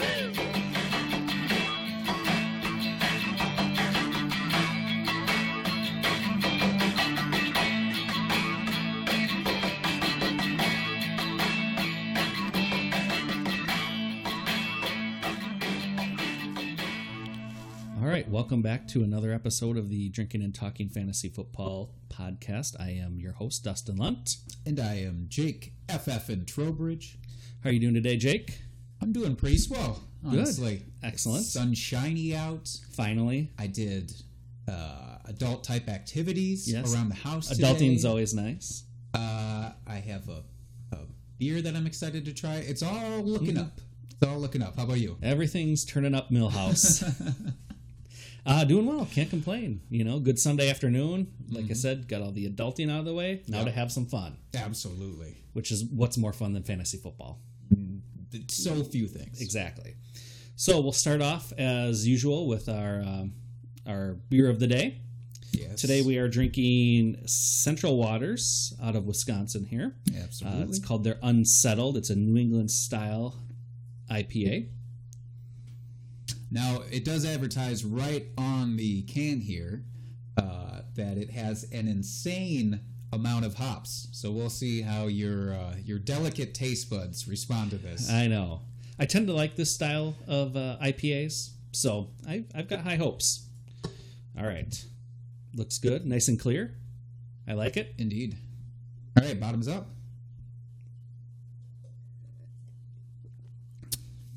All right, welcome back to another episode of the Drinking and Talking Fantasy Football podcast. I am your host, Dustin Lunt. And I am Jake, FF in Trowbridge. How are you doing today, Jake? I'm doing pretty swell, honestly. Excellent. It's sunshiny out. Finally, I did uh, adult type activities Yes. around the house. adulting's today. always nice. Uh, I have a, a beer that I'm excited to try. It's all looking Mm-hmm. up. It's all looking up. How about you? Everything's turning up, Milhouse. uh, doing well, can't complain. You know, good Sunday afternoon. Like I said, got all the adulting out of the way. Now Yep. to have some fun, Absolutely. which is what's more fun than fantasy football. So few things. Exactly. So we'll start off as usual with our um, our beer of the day. Yes. Today we are drinking Central Waters out of Wisconsin here. Uh, Absolutely. it's called their Unsettled. It's a New England style IPA. Now it does advertise right on the can here uh, that it has an insane amount of hops. So we'll see how your uh, your delicate taste buds respond to this. I know. I tend to like this style of uh, IPAs, so I, I've got high hopes. All right. Looks good. Nice and clear. I like it. Indeed. All right, bottoms up.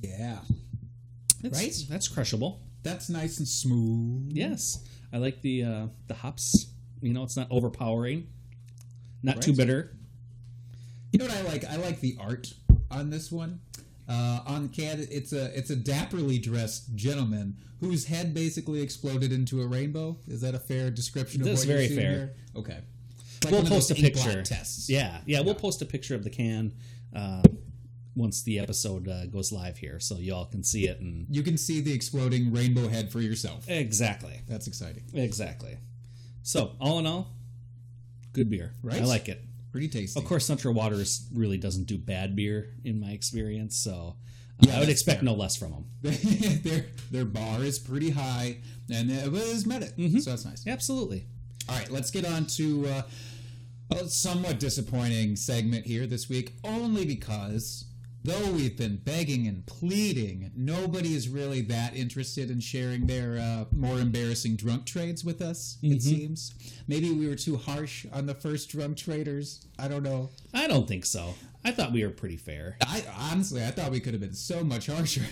Yeah, It's, Right? That's crushable. that's nice and smooth. Yes. I like the uh, the hops. You know, it's not overpowering. Not too bitter. You know what I like? I like the art on this one. Uh, on can, it's a it's a dapperly dressed gentleman whose head basically exploded into a rainbow. Is that a fair description of That's very fair. here? Okay. Like we'll post a those ink blot picture. Tests. Yeah, yeah, we'll post a picture of the can uh, once the episode uh, goes live here, so y'all can see it. And You can see the exploding rainbow head for yourself. exactly, That's exciting. exactly. So all in all, good beer. Right? I like it. Pretty tasty. Of course, Central Waters really doesn't do bad beer in my experience, so uh, Yeah, I would expect fair. no less from them. their their bar is pretty high, and it was met it. Mm-hmm. So that's nice. Absolutely. All right, let's get on to uh, a somewhat disappointing segment here this week, only because though we've been begging and pleading, nobody is really that interested in sharing their uh, more embarrassing drunk trades with us. It seems maybe we were too harsh on the first drunk traders. I don't know. I don't think so. I thought we were pretty fair. I honestly, I thought we could have been so much harsher.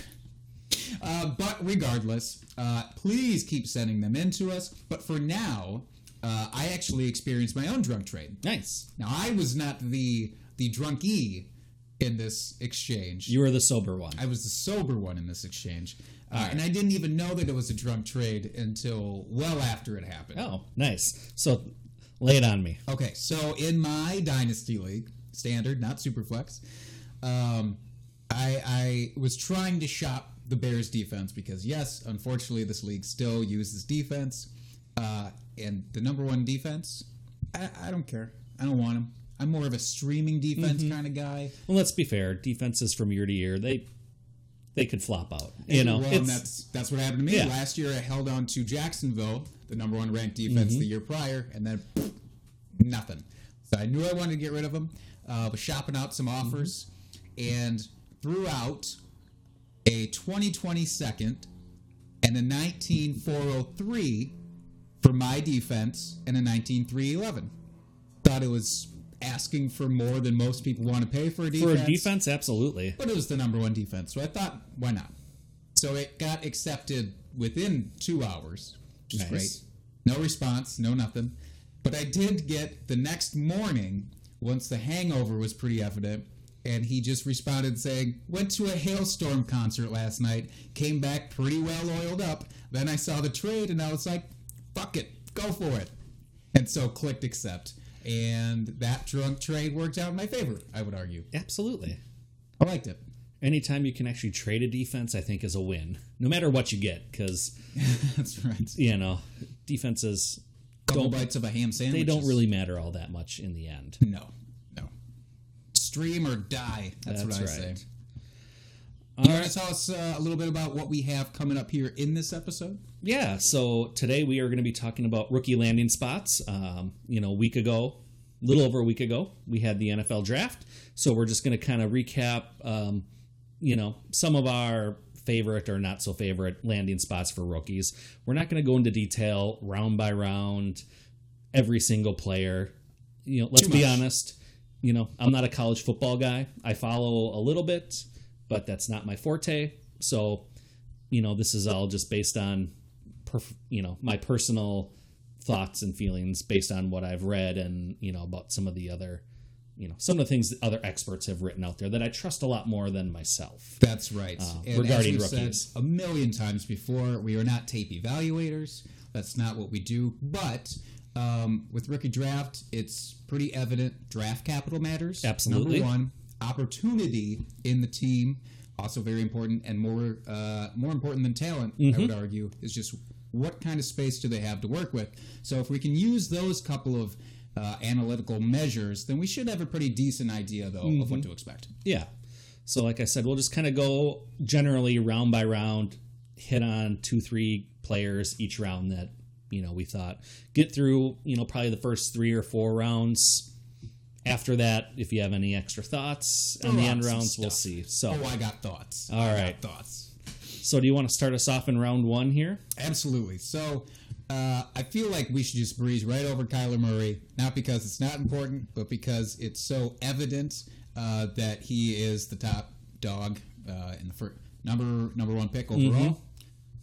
Uh, but regardless, uh, please keep sending them in to us. But for now, uh, I actually experienced my own drunk trade. Nice. Now I was not the the drunkie in this exchange. You were the sober one. I was the sober one in this exchange, uh, and I didn't even know that it was a drunk trade until well after it happened. Oh, nice. So lay it on me. Okay, so in my dynasty league, standard, not superflex, um, I, I was trying to shop the Bears defense because yes, unfortunately, this league still uses defense, uh, and the number one defense, I, I don't care. I don't want them. I'm more of a streaming defense kind of guy. Well, let's be fair. Defenses from year to year, they they could flop out. You know, well, and that's that's what happened to me Yeah. last year. I held on to Jacksonville, the number one ranked defense Mm-hmm. the year prior, and then nothing. So I knew I wanted to get rid of them. Uh, was shopping out some Mm-hmm. offers, and threw out a 2020 second and a 19403 for my defense and a 19311. Thought it was asking for more than most people want to pay for a defense. for a defense, absolutely. but it was the number one defense. So I thought, why not? So it got accepted within two hours, which is great. No response, no nothing. But I did get the next morning, once the hangover was pretty evident, and he just responded saying, Went to a Halestorm concert last night, came back pretty well oiled up. Then I saw the trade, and I was like, Fuck it, go for it. And so clicked accept. And that drunk trade worked out in my favor, I would argue. Absolutely. I liked it. Anytime you can actually trade a defense, I think is a win, no matter what you get, because That's right. you know defenses Couple don't bites of a ham sandwich. they don't really matter all that much in the end. No, no. Stream or die. That's, what I say. You want to tell us uh, a little bit about what we have coming up here in this episode? Yeah, so today we are going to be talking about rookie landing spots. Um, you know, a week ago, a little over a week ago, we had the NFL draft. So we're just going to kind of recap, um, you know, some of our favorite or not so favorite landing spots for rookies. We're not going to go into detail round by round, every single player. You know, let's be honest. You know, I'm not a college football guy. I follow a little bit, but that's not my forte. So, you know, this is all just based on, perf- you know, my personal thoughts and feelings based on what I've read and you know about some of the other, you know, some of the things that other experts have written out there that I trust a lot more than myself. That's right. Uh, and regarding rookies. said a million times before, we are not tape evaluators. That's not what we do. But um, with rookie draft, it's pretty evident draft capital matters. Absolutely. Number one, opportunity in the team also very important, and more uh, more important than talent. I Mm-hmm. would argue is just what kind of space do they have to work with. So if we can use those couple of uh, analytical measures, then we should have a pretty decent idea, though, of Mm-hmm. what to expect. Yeah. So, like I said, we'll just kind of go generally round by round, hit on two, three players each round that, you know, we thought get through, you know, probably the first three or four rounds. After that, if you have any extra thoughts on the end rounds, we'll see. So, Oh, I got thoughts. All I got thoughts. so do you want to start us off in round one here? Absolutely. So uh, I feel like we should just breeze right over Kyler Murray, not because it's not important, but because it's so evident uh, that he is the top dog uh, in the first number number one pick overall.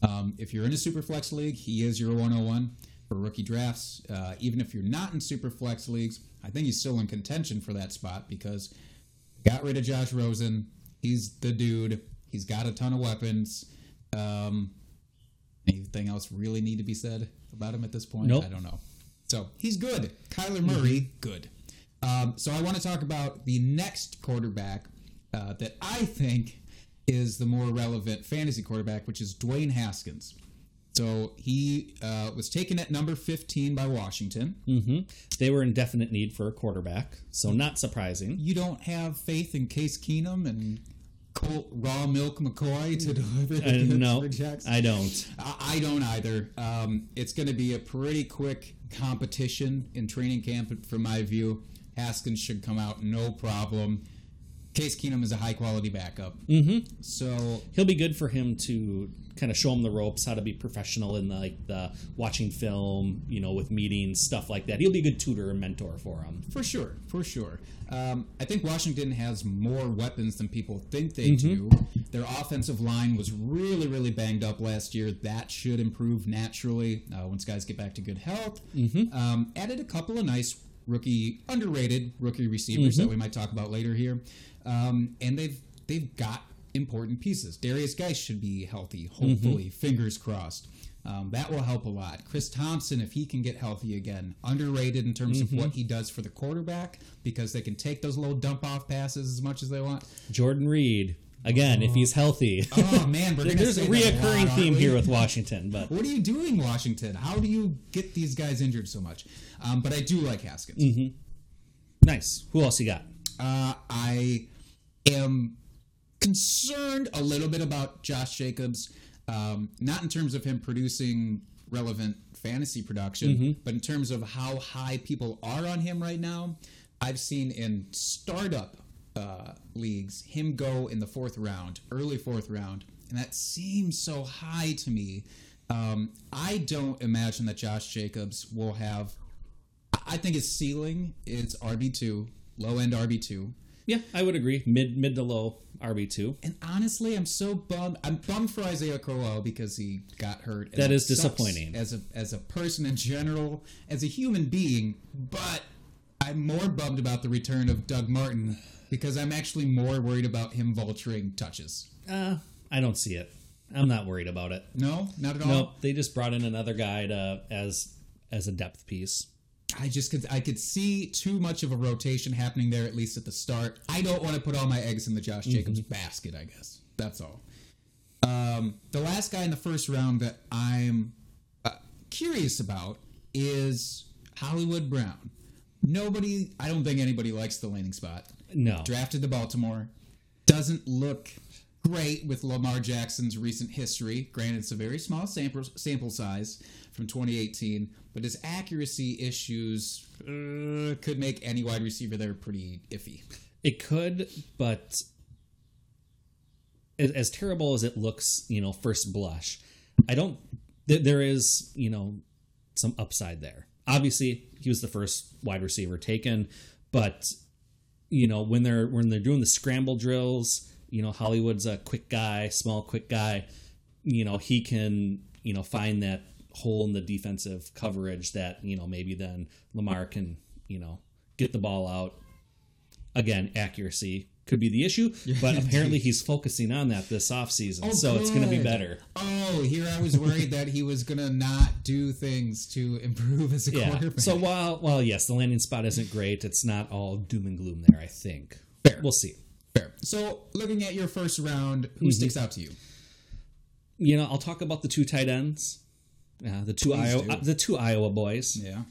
Um, if you're in a super flex league, he is your 101 for rookie drafts. Uh, even if you're not in super flex leagues, I think he's still in contention for that spot because got rid of Josh Rosen. He's the dude. He's got a ton of weapons. Um, anything else really need to be said about him at this point? Nope. I don't know. So he's good. Kyler Murray, good. Um, so I want to talk about the next quarterback uh, that I think is the more relevant fantasy quarterback, which is Dwayne Haskins. So he uh, was taken at number 15 by Washington. Mm-hmm. They were in definite need for a quarterback, so not surprising. You don't have faith in Case Keenum and Colt Raw Milk McCoy to deliver the goods no, for Jackson? I don't. I I don't either. Um, it's going to be a pretty quick competition in training camp, from my view. Haskins should come out no problem. Case Keenum is a high quality backup. Mm-hmm. So He'll be good for him to kind of show him the ropes, how to be professional in like the watching film, you know, with meetings, stuff like that. He'll be a good tutor and mentor for him. For sure, for sure. Um, I think Washington has more weapons than people think they do. Their offensive line was really, really banged up last year. That should improve naturally uh, once guys get back to good health. Um, added a couple of nice rookie, underrated rookie receivers that we might talk about later here, um, and they've they've got important pieces. Derrius Guice should be healthy, hopefully. Fingers crossed. Um, that will help a lot. Chris Thompson, if he can get healthy again, underrated in terms of what he does for the quarterback because they can take those little dump off passes as much as they want. Jordan Reed, again, if he's healthy. Oh man, There's a reoccurring lot, theme here with Washington, but What are you doing, Washington? How do you get these guys injured so much? Um, but I do like Haskins. nice. Who else you got? Uh, I am concerned a little bit about Josh Jacobs, um, not in terms of him producing relevant fantasy production, but in terms of how high people are on him right now. I've seen in startup uh, leagues him go in the fourth round, early fourth round, and that seems so high to me. Um, I don't imagine that Josh Jacobs will have. I think his ceiling is RB two, low end RB two. Yeah, I would agree. Mid mid to low RB two. And honestly, I'm so bummed. I'm bummed for Isaiah Crowell because he got hurt. That is disappointing. as a as a person in general, as a human being. But I'm more bummed about the return of Doug Martin because I'm actually more worried about him vulturing touches. Uh, I don't see it. I'm not worried about it. No, not at all. Nope. They just brought in another guy to as as a depth piece. I just could I could see too much of a rotation happening there at least at the start. I don't want to put all my eggs in the Josh Jacobs basket. I guess that's all. Um, the last guy in the first round that I'm uh, curious about is Hollywood Brown. Nobody, I don't think anybody likes the landing spot. No. Drafted to Baltimore, doesn't look great with Lamar Jackson's recent history. Granted, it's a very small sample sample size from 2018, but his accuracy issues uh, could make any wide receiver there pretty iffy. It could, but as, as terrible as it looks, you know, first blush, I don't. Th- there is, you know, some upside there. Obviously, he was the first wide receiver taken, but you know, when they're when they're doing the scramble drills, you know, Hollywood's a quick guy, small, quick guy. You know, he can, you know, find that hole in the defensive coverage that you know maybe then Lamar can, you know, get the ball out. Again, accuracy could be the issue, but apparently he's focusing on that this offseason, Oh, so it's going to be better. Oh, here I was worried that he was gonna not do things to improve as a Yeah. quarterback. So while while yes, the landing spot isn't great, it's not all doom and gloom there. I think. Fair. We'll see. Fair. So, looking at your first round, Mm-hmm. who sticks out to you? You know, I'll talk about the two tight ends, uh, the two Please Iowa, uh, the two Iowa boys. Yeah,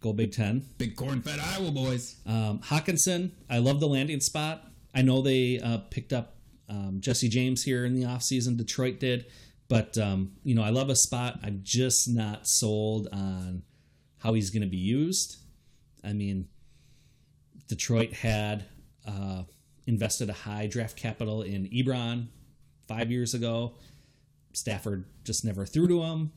Go Big Ten. big corn-fed Iowa boys. Um, Hockenson, I love the landing spot. I know they uh, picked up um, Jesse James here in the offseason. Detroit did. But, um, you know, I love a spot. I'm just not sold on how he's going to be used. I mean, Detroit had uh, invested a high draft capital in Ebron five years ago. Stafford just never threw to him.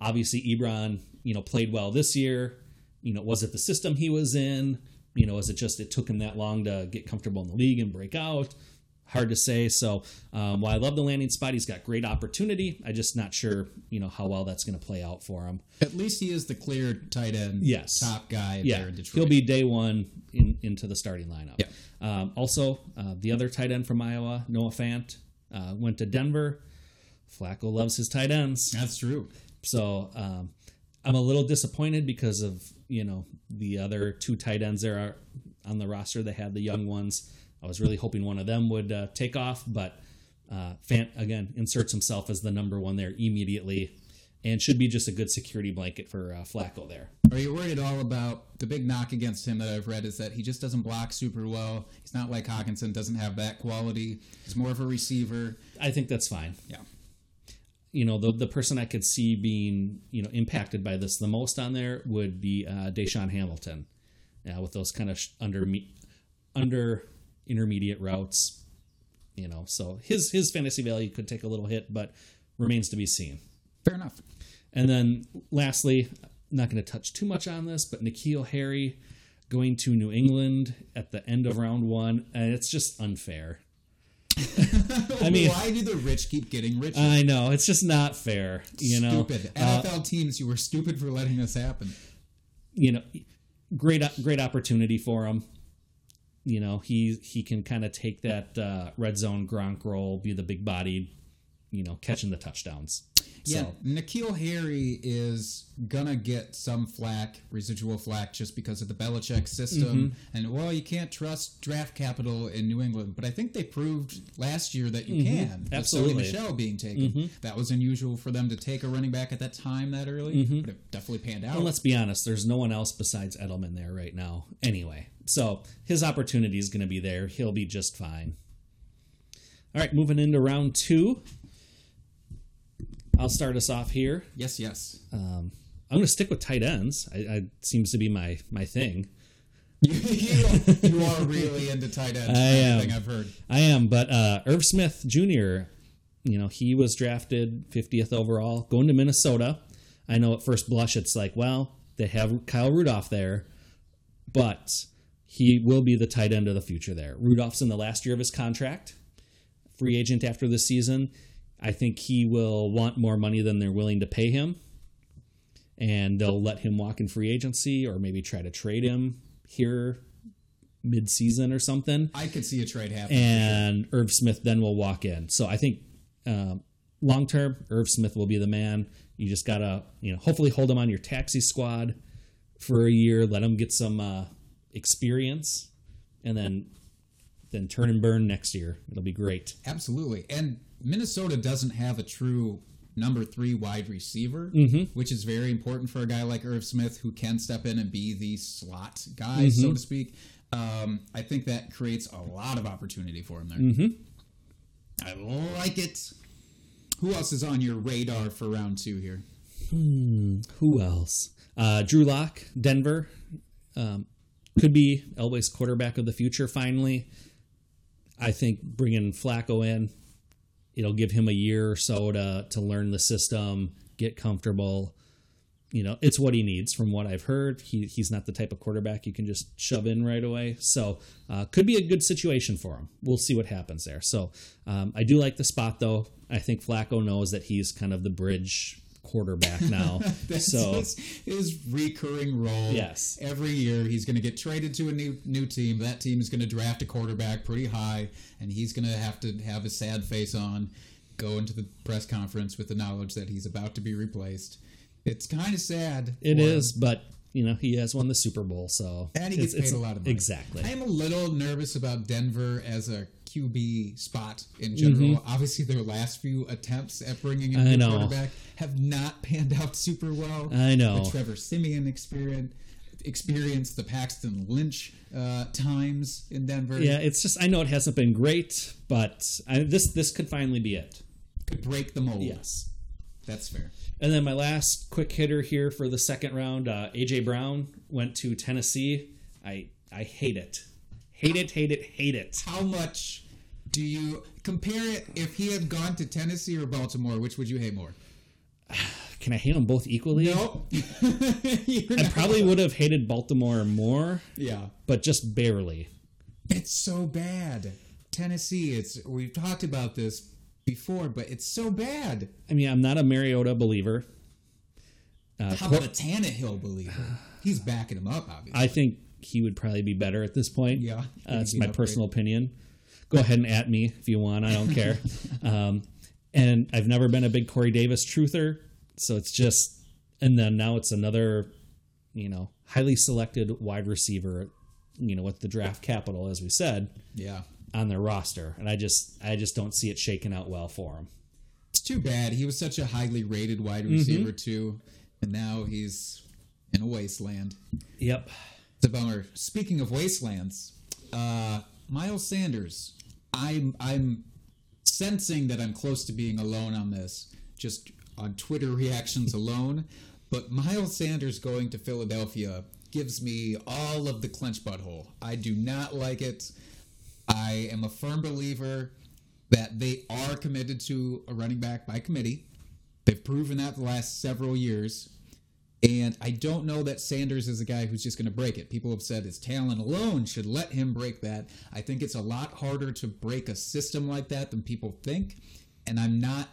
Obviously, Ebron, you know, played well this year. You know, was it the system he was in? You know, was it just it took him that long to get comfortable in the league and break out? Hard to say. So, um, while I love the landing spot, he's got great opportunity. I just not sure, you know, how well that's going to play out for him. At least he is the clear tight end, Yes. top guy Yeah, there in Detroit. he'll be day one in, into the starting lineup. Yeah. Um, also, uh, the other tight end from Iowa, Noah Fant, uh, went to Denver. Flacco loves his tight ends. That's true. So um, I'm a little disappointed because of you know the other two tight ends there are on the roster. They had the young ones. I was really hoping one of them would uh, take off, but uh, Fant again inserts himself as the number one there immediately, and should be just a good security blanket for uh, Flacco there. Are you worried at all about the big knock against him that I've read is that he just doesn't block super well. He's not like Hockenson, doesn't have that quality. He's more of a receiver. I think that's fine. Yeah. You know, the the person I could see being you know impacted by this the most on there would be uh, DaeSean Hamilton, yeah, with those kind of under me- under intermediate routes. You know, so his his fantasy value could take a little hit, but remains to be seen. Fair enough. And then lastly, not going to touch too much on this, but N'Keal Harry going to New England at the end of round one, and it's just unfair. I mean- why do the rich keep getting richer? I know it's just not fair. You know, stupid. Uh, NFL teams, you were stupid for letting this happen. you know, great great opportunity for him. You know, he he can kind of take that uh, red zone Gronk role, be the big bodied, you know, catching the touchdowns. Yeah, So, N'Keal Harry is gonna get some flack, residual flack, just because of the Belichick system. Mm-hmm. And well, you can't trust draft capital in New England, but I think they proved last year that you can. Mm-hmm. Absolutely. Sony Michel being taken, that was unusual for them to take a running back at that time that early, but it definitely panned out. Mm-hmm. and let's be honest, there's no one else besides Edelman there right now. Anyway, so his opportunity is going to be there. He'll be just fine. All right, moving into round two. I'll start us off here. yes, yes. Um, I'm going to stick with tight ends. I, I seems to be my my thing. you, you, are really into tight ends. I am. I've heard. I am, but uh, Irv Smith Jr. You know, he was drafted 50th overall, going to Minnesota. I know at first blush it's like, well, they have Kyle Rudolph there, but he will be the tight end of the future there. Rudolph's in the last year of his contract, free agent after this season. I think he will want more money than they're willing to pay him, and they'll let him walk in free agency or maybe try to trade him here mid-season or something I could see a trade happening. and Irv Smith then will walk in. So I think um, long term, Irv Smith will be the man. You just gotta, you know, hopefully hold him on your taxi squad for a year, let him get some uh, experience, and then then turn and burn next year. It'll be great. Absolutely. And Minnesota doesn't have a true number three wide receiver, which is very important for a guy like Irv Smith who can step in and be the slot guy, so to speak. Um, I think that creates a lot of opportunity for him there. I like it. Who else is on your radar for round two here? Who else? Uh, Drew Lock, Denver. Um, could be Elway's quarterback of the future finally. I think bringing Flacco in, it'll give him a year or so to, to learn the system, get comfortable. You know, it's what he needs from what I've heard. He, he's not the type of quarterback you can just shove in right away. So, uh, could be a good situation for him. We'll see what happens there. So, um, I do like the spot though. I think Flacco knows that he's kind of the bridge quarterback now. That's so, his, his recurring role. Yes. Every year he's going to get traded to a new new team. That team is going to draft a quarterback pretty high, and he's going to have to have a sad face on, go into the press conference with the knowledge that he's about to be replaced. It's kind of sad. It for is, but you know he has won the Super Bowl, so And he gets paid a lot of money. Exactly. I am a little nervous about Denver as a QB spot in general. Obviously, their last few attempts at bringing in Mm-hmm. A quarterback have not panned out super well. I know. The Trevor Siemian experience, experience the Paxton Lynch uh, times in Denver. Yeah, it's just I know it hasn't been great, but I, this this could finally be it. Could break the mold. Yes. That's fair. And then my last quick hitter here for the second round, uh, AJ Brown went to Tennessee. I I hate it, hate it, hate it, hate it. How much do you compare it if he had gone to Tennessee or Baltimore? Which would you hate more? Can I hate them both equally? Nope. I probably would have hated Baltimore more, Yeah. but just barely. It's so bad. Tennessee, it's we've talked about this before, but it's so bad. I mean, I'm not a Mariota believer. Uh, How Cor- about a Tannehill believer? He's backing him up, obviously. I think he would probably be better at this point. Yeah, uh, be my personal opinion. Go ahead and at me if you want. I don't care. um, and I've never been a big Corey Davis truther, so it's just. And then now it's another, you know, highly selected wide receiver, you know, with the draft capital, as we said, yeah. on their roster, and I just, I just don't see it shaking out well for him. It's too bad. He was such a highly rated wide Mm-hmm. receiver too, and now he's in a wasteland. Yep. It's a bummer. Speaking of wastelands, uh, Miles Sanders. I'm I'm sensing that I'm close to being alone on this, just on Twitter reactions alone. But Miles Sanders going to Philadelphia gives me all of the clench butthole. I do not like it. I am a firm believer that they are committed to a running back by committee. They've proven that the last several years. And I don't know that Sanders is a guy who's just going to break it. People have said his talent alone should let him break that. I think it's a lot harder to break a system like that than people think. And I'm not,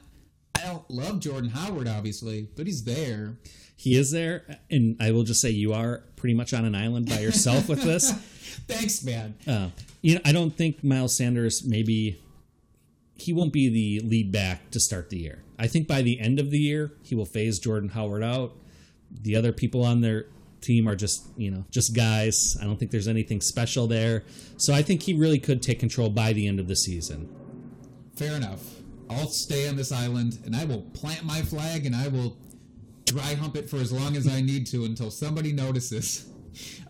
I don't love Jordan Howard, obviously, but he's there. He is there, and I will just say you are pretty much on an island by yourself with this. Thanks, man. Uh, you know, I don't think Miles Sanders maybe he won't be the lead back to start the year. I think by the end of the year he will phase Jordan Howard out. The other people on their team are just you know just guys. I don't think there's anything special there. So I think he really could take control by the end of the season. Fair enough. I'll stay on this island and I will plant my flag and I will dry hump it for as long as I need to until somebody notices.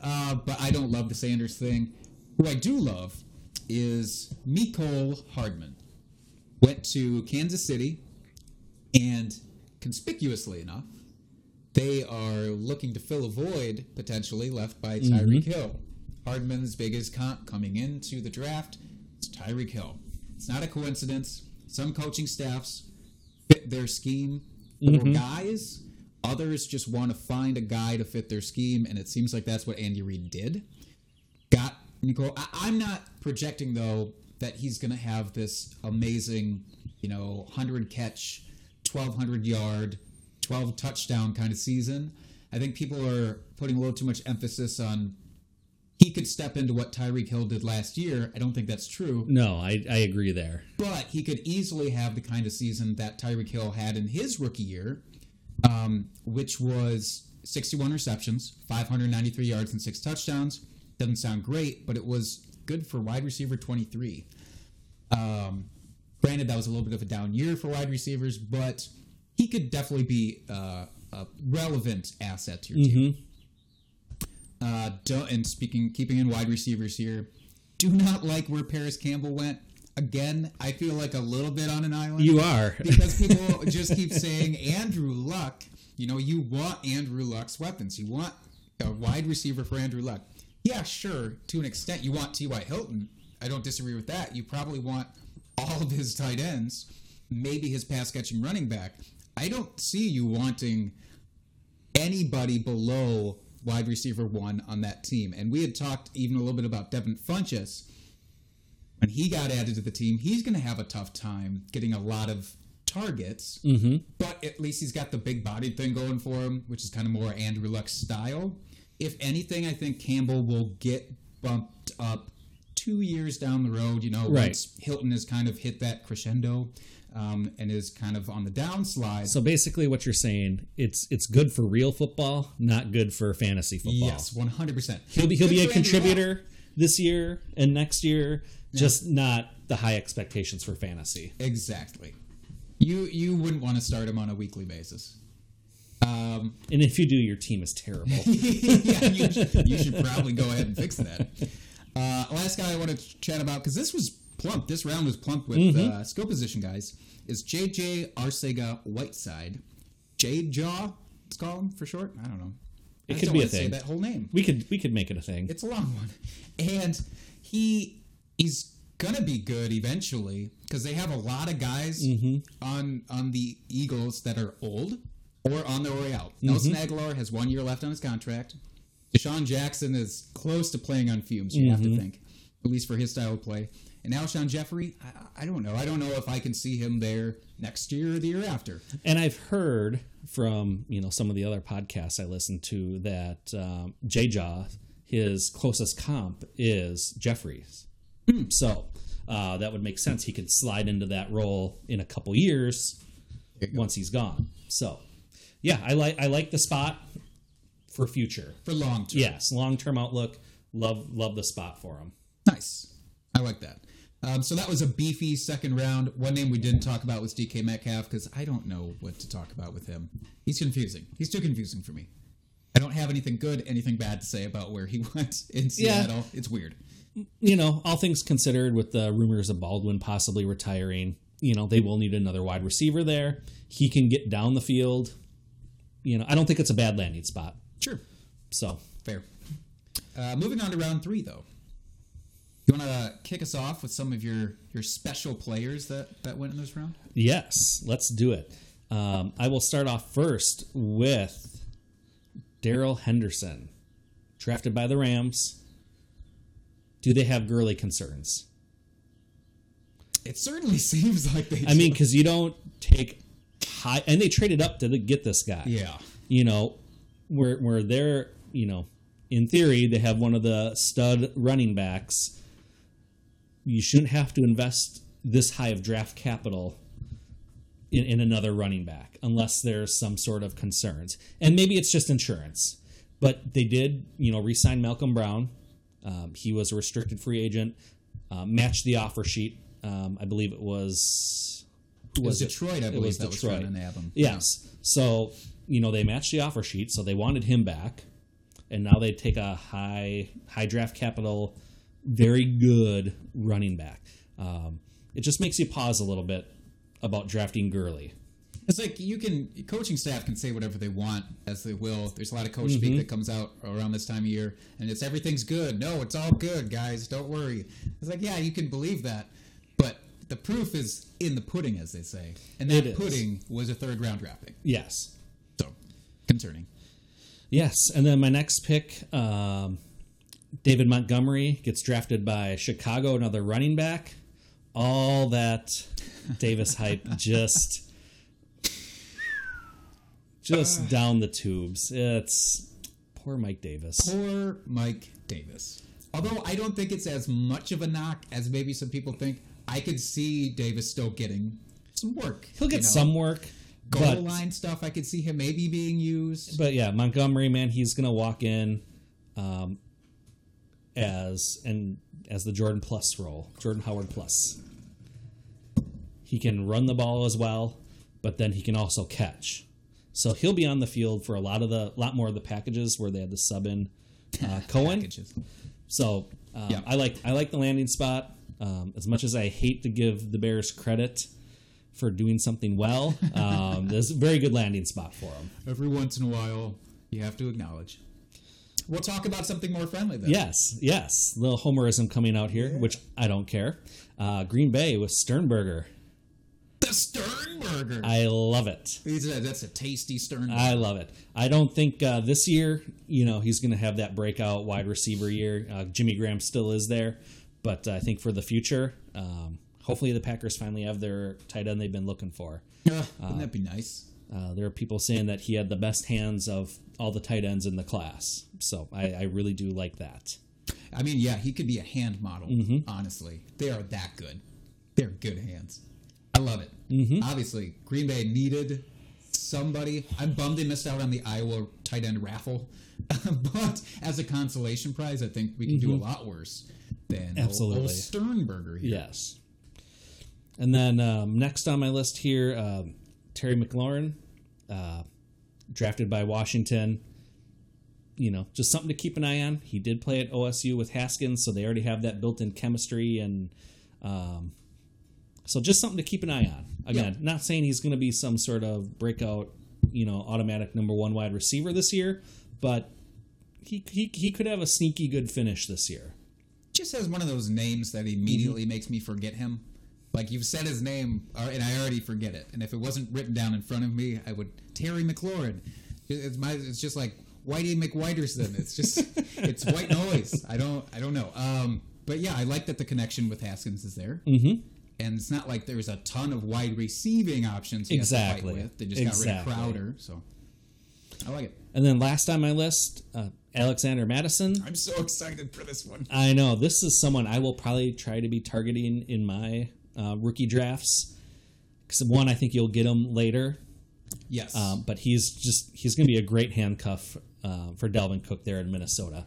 Uh, but I don't love the Sanders thing. Who I do love is Mecole Hardman. Went to Kansas City and conspicuously enough, they are looking to fill a void potentially left by mm-hmm. Tyreek Hill. Hardman's biggest comp coming into the draft is Tyreek Hill. It's not a coincidence. Some coaching staffs fit their scheme for mm-hmm. guys. Others just want to find a guy to fit their scheme, and it seems like that's what Andy Reid did. Got Mecole. I, I'm not projecting though that he's going to have this amazing, you know, hundred catch, twelve hundred yard, twelve touchdown kind of season. I think people are putting a little too much emphasis on he could step into what Tyreek Hill did last year. I don't think that's true, No, I, I agree there. but he could easily have the kind of season that Tyreek Hill had in his rookie year, um, which was 61 receptions, 593 yards, and six touchdowns. Doesn't sound great, but it was good for wide receiver 23. Um, granted, that was a little bit of a down year for wide receivers, but he could definitely be uh, a relevant asset to your team. Uh, don't, and speaking, keeping in wide receivers here, do not like where Parris Campbell went. again, I feel like a little bit on an island. You are. because people just keep saying Andrew Luck. You know, you want Andrew Luck's weapons. You want a wide receiver for Andrew Luck. Yeah, sure, to an extent. You want T.Y. Hilton. I don't disagree with that. You probably want all of his tight ends, maybe his pass catching running back. I don't see you wanting anybody below wide receiver one on that team. And we had talked even a little bit about Devin Funchess. When he got added to the team, he's going to have a tough time getting a lot of targets. Mm-hmm. But at least he's got the big bodied thing going for him, which is kind of more Andrew Luck style. If anything, I think Campbell will get bumped up two years down the road. You know, Right. once Hilton has kind of hit that crescendo um, and is kind of on the downslide. So basically, what you're saying it's it's good for real football, not good for fantasy football. yes, one hundred percent. he'll be he'll be a contributor this year and next year, just not the high expectations for fantasy. Exactly. You you wouldn't want to start him on a weekly basis. Um, And if you do, your team is terrible. yeah, you, should- you should probably go ahead and fix that. Uh, last guy I want to chat about because this was plump. This round was plump with Mm-hmm. uh, skill position guys. Is JJ Arcega Whiteside, Jade Jaw? Let's call him for short. I don't know. It I could be a thing. that whole name. We could we could make it a thing. It's a long one, and he he's gonna be good eventually because they have a lot of guys on on the Eagles that are old or on their way out. Nelson Agholor has one year left on his contract. DeSean Jackson is close to playing on fumes. You have to think, at least for his style of play. And Alshon Jeffery, I, I don't know. I don't know if I can see him there next year or the year after. And I've heard from you know some of the other podcasts I listen to that um, J Jaw, his closest comp is Jeffries. So uh, that would make sense. He could slide into that role in a couple years once he's gone. So yeah, I like I like the spot for future. For long term. Yes, long term outlook. Love love the spot for him. Nice. I like that. Um, so that was a beefy second round. One name we didn't talk about was DK Metcalf because I don't know what to talk about with him. He's confusing. He's too confusing for me. I don't have anything good, anything bad to say about where he went in Yeah. Seattle. It's weird. you know, all things considered, with the rumors of Baldwin possibly retiring, you know, they will need another wide receiver there. He can get down the field. You know, I don't think it's a bad landing spot. Sure. So, Fair. Uh, moving on to round three, though. You want to kick us off with some of your, your special players that, that went in this round? yes, let's do it. Um, I will start off first with Darrell Henderson, drafted by the Rams. Do they have Gurley concerns? It certainly seems like they I mean, because you don't take high, and they traded up to get this guy. yeah. you know, where where they're, you know, in theory they have one of the stud running backs. You shouldn't have to invest this high of draft capital in, in another running back unless there's some sort of concerns. And maybe it's just insurance. But they did, you know, re-sign Malcolm Brown. Um, he was a restricted free agent. Uh, matched the offer sheet. Um, I believe it was. Who It was it? Detroit, I It believe, was that Detroit. nab him. Yes. So, you know, they matched the offer sheet, so they wanted him back. And now they take a high high draft capital, very good running back. Um, it just makes you pause a little bit about drafting Gurley. It's like you can coaching staff can say whatever they want as they will. There's a lot of coach Mm-hmm. speak that comes out around this time of year, and it's everything's good. No, it's all good, guys. Don't worry. It's like yeah, you can believe that, but the proof is in the pudding, as they say, and that pudding was a third round draft pick. Yes. So concerning. Yes. And then my next pick, um, David Montgomery gets drafted by Chicago, another running back. All that Davis hype just just down the tubes. It's poor Mike Davis. Poor Mike Davis. Although I don't think it's as much of a knock as maybe some people think. I could see Davis still getting some work. He'll get you know. some work, goal but line stuff. I could see him maybe being used. but yeah, Montgomery, man, he's gonna walk in um, as and as the Jordan Plus role, Jordan Howard Plus. He can run the ball as well, but then he can also catch. So he'll be on the field for a lot of the lot more of the packages where they had the sub in uh, Cohen. Packages. So um, Yeah. I like I like the landing spot. Um, as much as I hate to give the Bears credit for doing something well, um, there's a very good landing spot for them. Every once in a while, you have to acknowledge. We'll talk about something more friendly then. Yes, yes. Little homerism coming out here, which I don't care. Uh, Green Bay with Sternberger. The Sternberger. I love it. A- that's a tasty Sternberger. I love it. I don't think uh, this year, you know, he's going to have that breakout wide receiver year. Uh, Jimmy Graham still is there, but I think for the future, um, hopefully the Packers finally have their tight end they've been looking for. Ugh, wouldn't that be nice? Uh, there are people saying that he had the best hands of all the tight ends in the class, so I, I really do like that. I mean, yeah, he could be a hand model. Mm-hmm. Honestly, they are that good. They're good hands. I love it. Mm-hmm. Obviously, Green Bay needed somebody. I'm bummed they missed out on the Iowa tight end raffle, but as a consolation prize, I think we can do a lot worse than old- Mm-hmm. Absolutely. old Sternberger. Here. Yes. And then um, next on my list here, um, Terry McLaurin, uh, drafted by Washington. You know, just something to keep an eye on. He did play at OSU with Haskins, so they already have that built-in chemistry, and um, so just something to keep an eye on. Again, not saying he's going to be some sort of breakout, you know, automatic number one wide receiver this year, but he he, he could have a sneaky good finish this year. just has one of those names that immediately makes me forget him. Like you've said his name, uh, and I already forget it. And if it wasn't written down in front of me, I would Terry McLaurin. It's my. It's just like Whitey McWhiterson. It's just it's white noise. I don't. I don't know. Um, but yeah, I like that the connection with Haskins is there. Mm-hmm. And it's not like there's a ton of wide receiving options. he has to fight Exactly. with. They just Exactly. got rid of Crowder, so I like it. And then last on my list, uh, Alexander Mattison. I'm so excited for this one. I know this is someone I will probably try to be targeting in my uh, rookie drafts. Because one, I think you'll get him later, Yes. um, but he's just he's going to be a great handcuff uh, for Dalvin Cook there in Minnesota.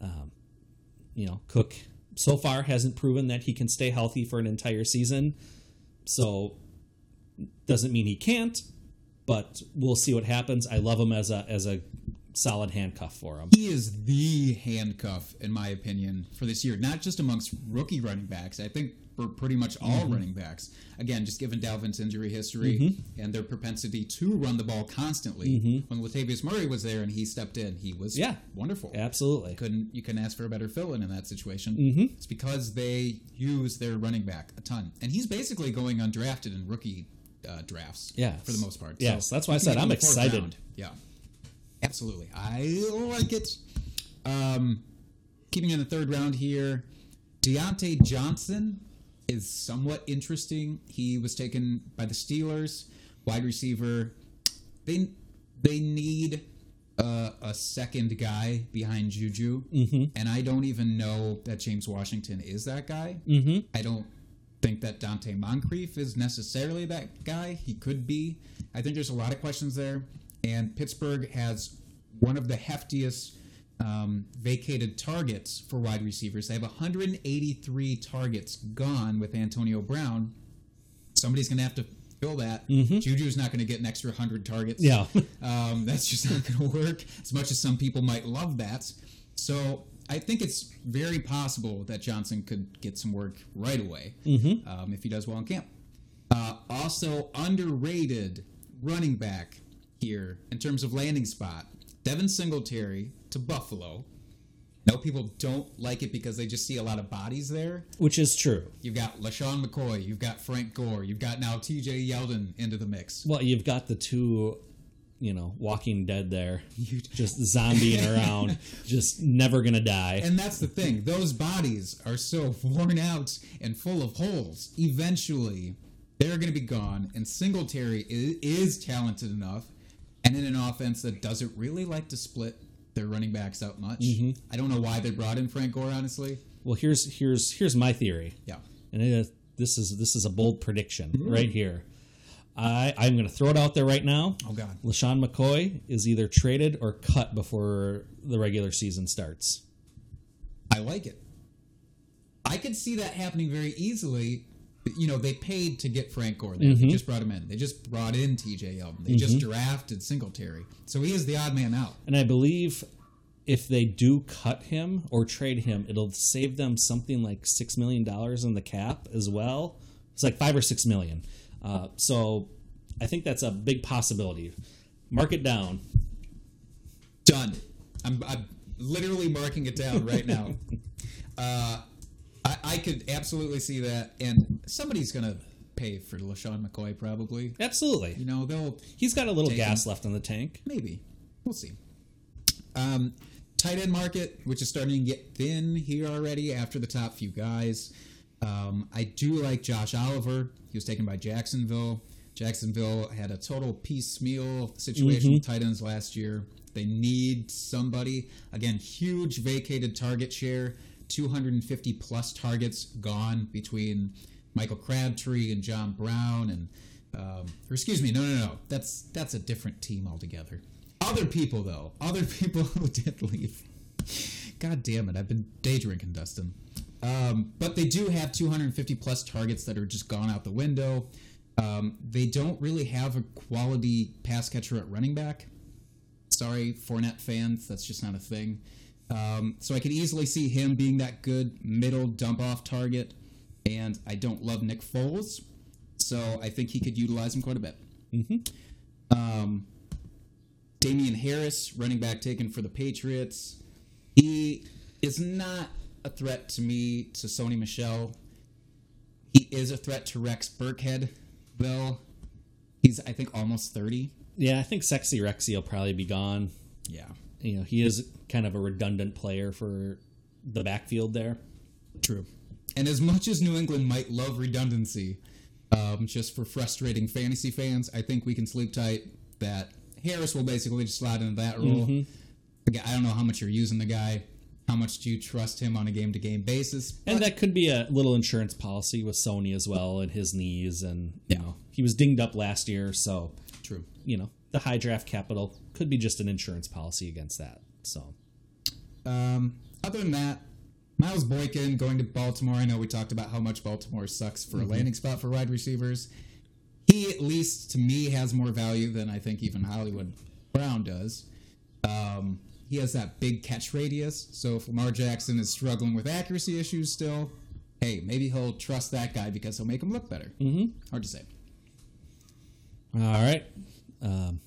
Um, you know, Cook so far hasn't proven that he can stay healthy for an entire season, so doesn't mean he can't. But we'll see what happens. I love him as a as a solid handcuff for him. He is the handcuff, in my opinion, for this year. Not just amongst rookie running backs. I think for pretty much all Mm-hmm. running backs. Again, just given Dalvin's injury history Mm-hmm. and their propensity to run the ball constantly. When Latavius Murray was there and he stepped in, he was Yeah. wonderful. Absolutely. Couldn't you couldn't ask for a better fill-in in that situation? Mhm. It's because they use their running back a ton, and he's basically going undrafted in rookie uh, drafts. Yeah, for the most part. Yes, that's why I said I'm in the fourth excited. round. Yeah, absolutely. I like it. Um, keeping in the third round here, Diontae Johnson is somewhat interesting. He was taken by the Steelers, wide receiver. They they need uh, a second guy behind Juju, Mm-hmm. and I don't even know that James Washington is that guy. Mm-hmm. I don't think that Donte Moncrief is necessarily that guy. He could be. I think there's a lot of questions there. And Pittsburgh has one of the heftiest um, vacated targets for wide receivers. They have 183 targets gone with Antonio Brown. Somebody's going to have to fill that. Juju's not going to get an extra 100 targets. Yeah. Um, that's just not going to work as much as some people might love that. So I think it's very possible that Johnson could get some work right away Mm-hmm. um, if he does well in camp. Uh, also, underrated running back here in terms of landing spot Devin Singletary to Buffalo. No, people don't like it because they just see a lot of bodies there. Which is true. You've got LeSean McCoy, you've got Frank Gore, you've got now TJ Yeldon into the mix. Well, you've got the two, you know, Walking Dead there, You- just zombieing around, just never gonna die. And that's the thing; those bodies are so worn out and full of holes. Eventually, they're going to be gone. And Singletary is, is talented enough, and in an offense that doesn't really like to split their running backs out much. Mm-hmm. I don't know why they brought in Frank Gore. Honestly, Well, here's here's here's my theory, yeah. and it is, uh, this is this is a bold prediction mm-hmm. right here. I I'm gonna throw it out there right now. Oh God, LeSean McCoy is either traded or cut before the regular season starts. I like it. I could see that happening very easily. You know, they paid to get Frank Gore. They just brought him in. They just brought in T.J. Yeldon. They just drafted Singletary, so he is the odd man out. And I believe if they do cut him or trade him, it'll save them something like six million dollars in the cap as well. It's like five or six million. Uh, so I think that's a big possibility. Mark it down. Done. I'm, I'm literally marking it down right now. uh, I, I could absolutely see that, and somebody's gonna pay for LeSean McCoy probably. Absolutely. You know, they'll He's got a little gas left in the tank. maybe. We'll see. Um, tight end market, which is starting to get thin here already after the top few guys. Um, I do like Josh Oliver. He was taken by Jacksonville. Jacksonville had a total piecemeal situation with tight ends last year. They need somebody. Again, huge vacated target share. 250 plus targets gone between Michael Crabtree and John Brown and um, or excuse me, no, no, no. That's that's a different team altogether. Other people though, other people who did leave. God damn it, I've been day drinking, Dustin. Um, but they do have 250 plus targets that are just gone out the window. Um, they don't really have a quality pass catcher at running back. Sorry, Fournette fans, that's just not a thing. Um, so I could easily see him being that good middle dump off target. And I don't love Nick Foles, so I think he could utilize him quite a bit. Um, Damien Harris, running back taken for the Patriots. He is not a threat to me, to Sony Michel. He is a threat to Rex Burkhead, though. He's, I think, almost 30. Yeah, I think Sexy Rexy will probably be gone. Yeah. You know, he is kind of a redundant player for the backfield there. True. And as much as New England might love redundancy, um, just for frustrating fantasy fans, I think we can sleep tight that Harris will basically just slide into that role. Again, I don't know how much you're using the guy. How much do you trust him on a game to game basis? And that could be a little insurance policy with Sony as well and his knees and you Yeah. know he was dinged up last year, so true. you know, the high draft capital could be just an insurance policy against that. So Um, other than that, Miles Boykin going to Baltimore. I know we talked about how much Baltimore sucks for a landing spot for wide receivers. He, at least to me, has more value than I think even Hollywood Brown does. Um, he has that big catch radius. So if Lamar Jackson is struggling with accuracy issues still, hey, maybe he'll trust that guy because he'll make him look better. Mm-hmm. Hard to say. All right. Um,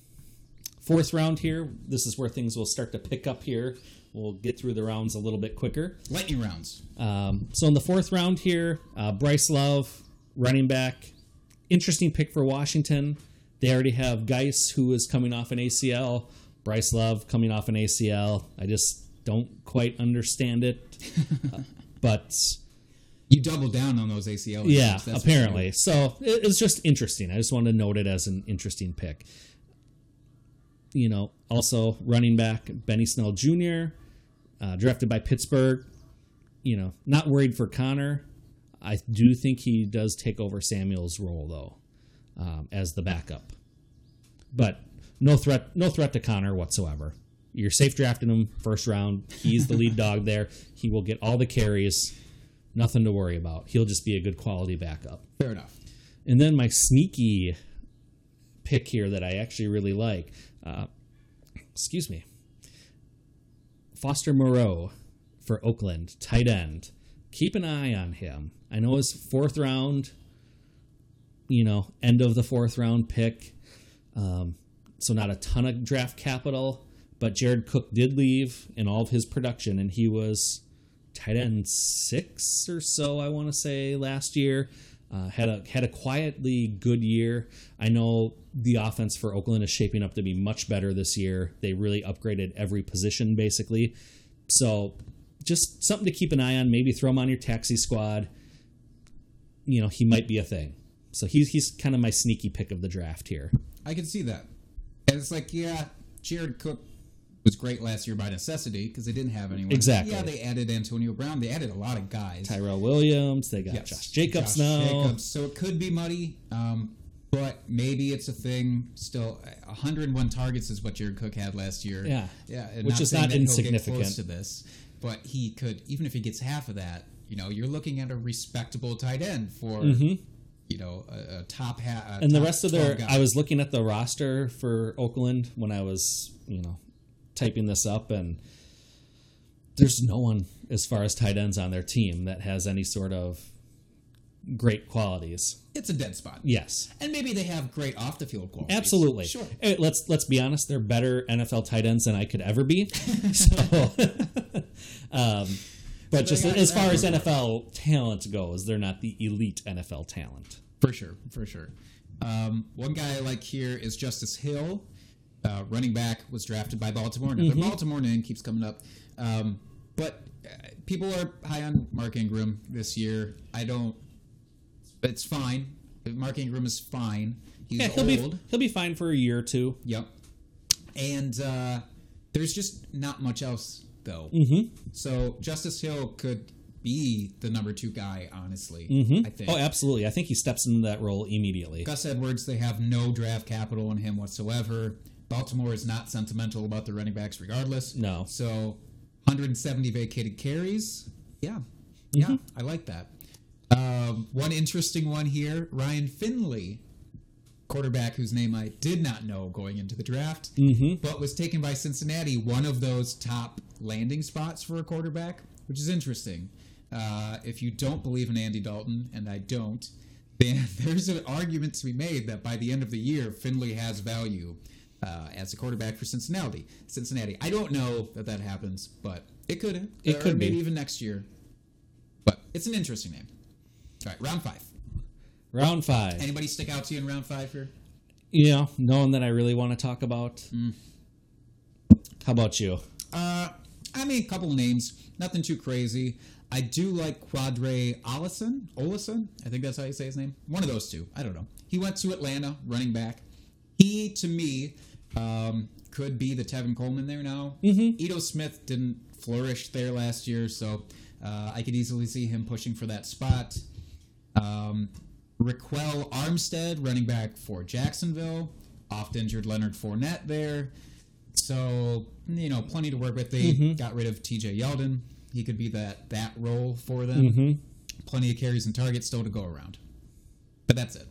fourth round here. This is where things will start to pick up here. We'll get through the rounds a little bit quicker. Lightning rounds. Um, so in the fourth round here, uh, Bryce Love, running back, interesting pick for Washington. They already have Guice, who is coming off an ACL. Bryce Love coming off an ACL. I just don't quite understand it, Uh, but You double down on those ACL. yeah, issues, that's for apparently. So it's just interesting. I just wanted to note it as an interesting pick. You know, also running back Benny Snell Jr., uh, drafted by Pittsburgh. You know, not worried for Conner. I do think he does take over Samuel's role though, um, as the backup. But no threat, no threat to Conner whatsoever. You're safe drafting him first round. He's the lead dog there. He will get all the carries. Nothing to worry about. He'll just be a good quality backup. Fair enough. And then my sneaky pick here that I actually really like. Uh, excuse me. Foster Moreau for Oakland, tight end. Keep an eye on him. I know his fourth round, you know, end of the fourth round pick. Um, so not a ton of draft capital, but Jared Cook did leave in all of his production, and he was tight end six or so, I want to say, last year. Uh, had a had a quietly good year. I know the offense for Oakland is shaping up to be much better this year. They really upgraded every position basically. So just something to keep an eye on. Maybe throw him on your taxi squad. You know, he might be a thing. So he's he's kind of my sneaky pick of the draft here. I can see that. And it's like, yeah, Jared Cook was great last year by necessity because they didn't have anyone. Exactly. Yeah, they added Antonio Brown. They added a lot of guys. Tyrell Williams. They got Yes. Josh Jacobs Josh now. Jacobs. So it could be muddy, um, but maybe it's a thing. Still, 101 targets is what Jared Cook had last year. Yeah. yeah, Which is not he'll get insignificant. close to this, but he could, even if he gets half of that, you know, you're looking at a respectable tight end for. You know, a, a top hat, Mm-hmm. and the rest of their guy. i was looking at the roster for oakland when i was you know typing this up and there's no one as far as tight ends on their team that has any sort of great qualities. It's a dead spot. Yes. And maybe they have great off the field qualities. Absolutely. Sure. Eh, Let's let's be honest. They're better NFL tight ends than I could ever be. so, um, but just as far as NFL talent goes, they're not the elite NFL talent. For sure, for sure. Um, one guy I like here is Justice Hill, uh, running back, was drafted by Baltimore. Now, Mm-hmm. the Baltimore name keeps coming up. Um, but uh, people are high on Mark Ingram this year. I don't. It's fine. Mark Ingram is fine. He's Yeah, he'll old. be he'll be fine for a year or two. Yep. And uh, there's just not much else, though. Mm-hmm. So Justice Hill could be the number two guy, honestly. I think. Oh, absolutely. I think he steps into that role immediately. Gus Edwards, they have no draft capital on him whatsoever. Baltimore is not sentimental about the running backs, regardless. No. So, 170 vacated carries. Yeah, yeah, I like that. Um, one interesting one here: Ryan Finley, quarterback whose name I did not know going into the draft, but was taken by Cincinnati, one of those top landing spots for a quarterback, which is interesting. Uh, if you don't believe in Andy Dalton, and I don't, then there's an argument to be made that by the end of the year, Finley has value uh, as a quarterback for Cincinnati. Cincinnati. I don't know that that happens, but it could. It could maybe be. even next year. But it's an interesting name. All right, round five. Round five. Anybody stick out to you in round five here? You know, one that I really want to talk about. Mm. How about you? Uh, I mean, a couple names, nothing too crazy. I do like Qadree Ollison. Ollison, I think that's how you say his name. One of those two. I don't know. He went to Atlanta, running back. He, to me, um, could be the Tevin Coleman there now. Mm-hmm. Ito Smith didn't flourish there last year, so uh, I could easily see him pushing for that spot. Um, Ryquell Armstead, running back for Jacksonville. Oft injured Leonard Fournette there. So, you know, plenty to work with. They got rid of TJ Yeldon. He could be that that role for them. Plenty of carries and targets still to go around. But that's it.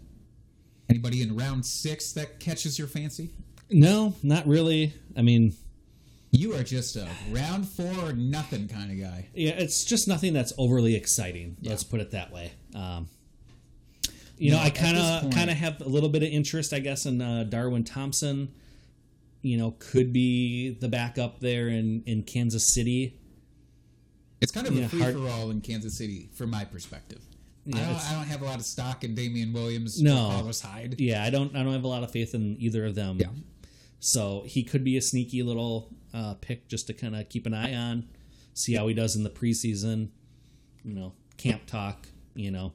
Anybody in round six that catches your fancy? No, not really. I mean, You are just a round four or nothing kind of guy. yeah, it's just nothing that's overly exciting. Yeah. Let's put it that way. Um, you No, know, I kind of kind of have a little bit of interest, I guess, in uh, Darwin Thompson. You know, could be the backup there in in Kansas City. It's kind of Yeah, a free for all in Kansas City, from my perspective. Yeah, I, don't, I don't have a lot of stock in Damien Williams No. Carlos Hyde. Yeah, I don't I don't have a lot of faith in either of them. Yeah. So he could be a sneaky little uh, pick just to kind of keep an eye on, see how he does in the preseason. You know, camp talk. You know,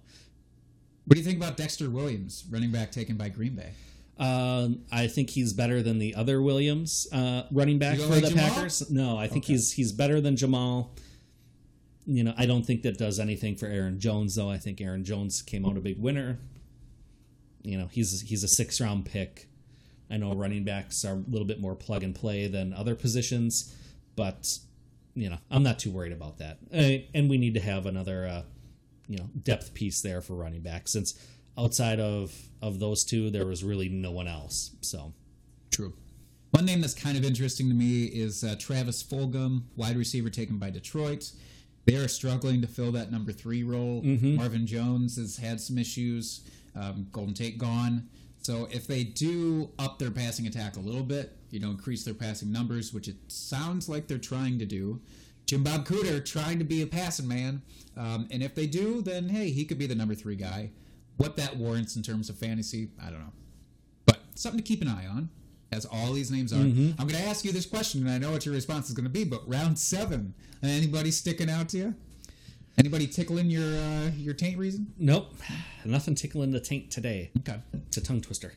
What do you think about Dexter Williams, running back taken by Green Bay? Um, I think he's better than the other Williams uh, running back for don't the Jamaal? Packers. No, I think Okay. he's he's better than Jamaal. You know, I don't think that does anything for Aaron Jones though. I think Aaron Jones came out a big winner. You know, he's he's a six round pick. I know running backs are a little bit more plug and play than other positions, but you know, I'm not too worried about that. Uh, and we need to have another uh, you know depth piece there for running back since outside of of those two there was really no one else so True. One name that's kind of interesting to me is uh, Travis Fulgham, wide receiver taken by Detroit. They are struggling to fill that number three role. Marvin Jones has had some issues. Um, Golden Tate gone. So if they do up their passing attack a little bit, you know, increase their passing numbers, which it sounds like they're trying to do. Jim Bob Cooter trying to be a passing man, um, and if they do, then hey, he could be the number three guy. What that warrants in terms of fantasy, I don't know, but something to keep an eye on, as all these names are. I'm going to ask you this question, and I know what your response is going to be. But round seven, anybody sticking out to you? Anybody tickling your uh, your taint reason? nope nothing tickling the taint today Okay. it's a tongue twister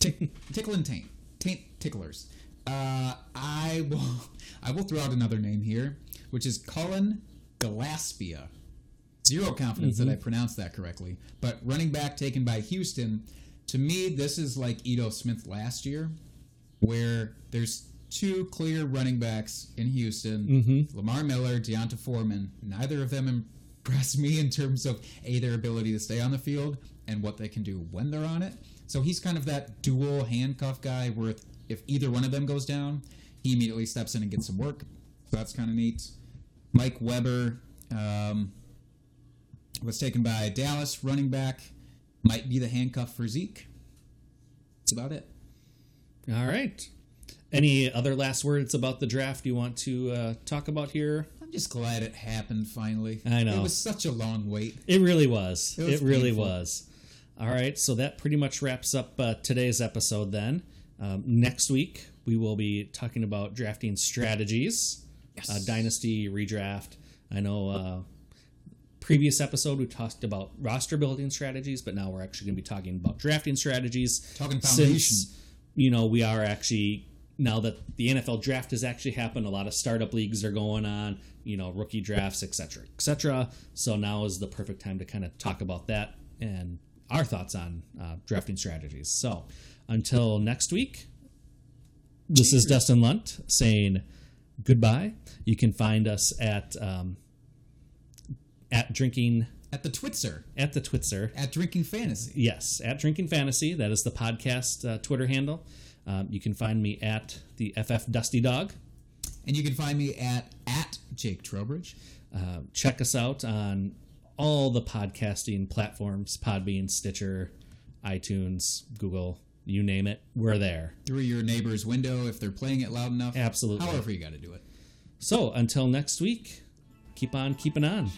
Tick, tickle and taint. Taint ticklers. Uh, I will I will throw out another name here, which is Cullen Gillespie. Zero confidence that I pronounced that correctly. But running back taken by Houston, to me, this is like Ito Smith last year, where there's two clear running backs in Houston Lamar Miller, D'Onta Foreman. Neither of them impress me in terms of A, their ability to stay on the field and what they can do when they're on it. So he's kind of that dual handcuff guy where if, if either one of them goes down, he immediately steps in and gets some work. So that's kind of neat. Mike Weber um, was taken by Dallas running back. Might be the handcuff for Zeke. That's about it. All right. Any other last words about the draft you want to uh, talk about here? I'm just glad it happened finally. I know. It was such a long wait. It really was. It, It really was. All right. So that pretty much wraps up uh, today's episode then. Um, next week, we will be talking about drafting strategies, Yes. uh, dynasty, redraft. I know uh, previous episode we talked about roster building strategies, but now we're actually going to be talking about drafting strategies. Talking foundation. Since, you know, we are actually now that the NFL draft has actually happened, a lot of startup leagues are going on, you know, rookie drafts, et cetera, et cetera. So now is the perfect time to kind of talk about that and our thoughts on uh, drafting strategies. So until next week, this is Dustin Lunt saying goodbye. You can find us at um, at drinking At the Twitzer, at the Twitzer. at Drinking Fantasy. Yes, at Drinking Fantasy. That is the podcast uh, Twitter handle. Um, you can find me at the FF Dusty Dog. And you can find me at at Jake Trowbridge. Uh, check us out on all the podcasting platforms Podbean, Stitcher, iTunes, Google, you name it. We're there. Through your neighbor's window if they're playing it loud enough. Absolutely. However you got to do it. So until next week, keep on keeping on.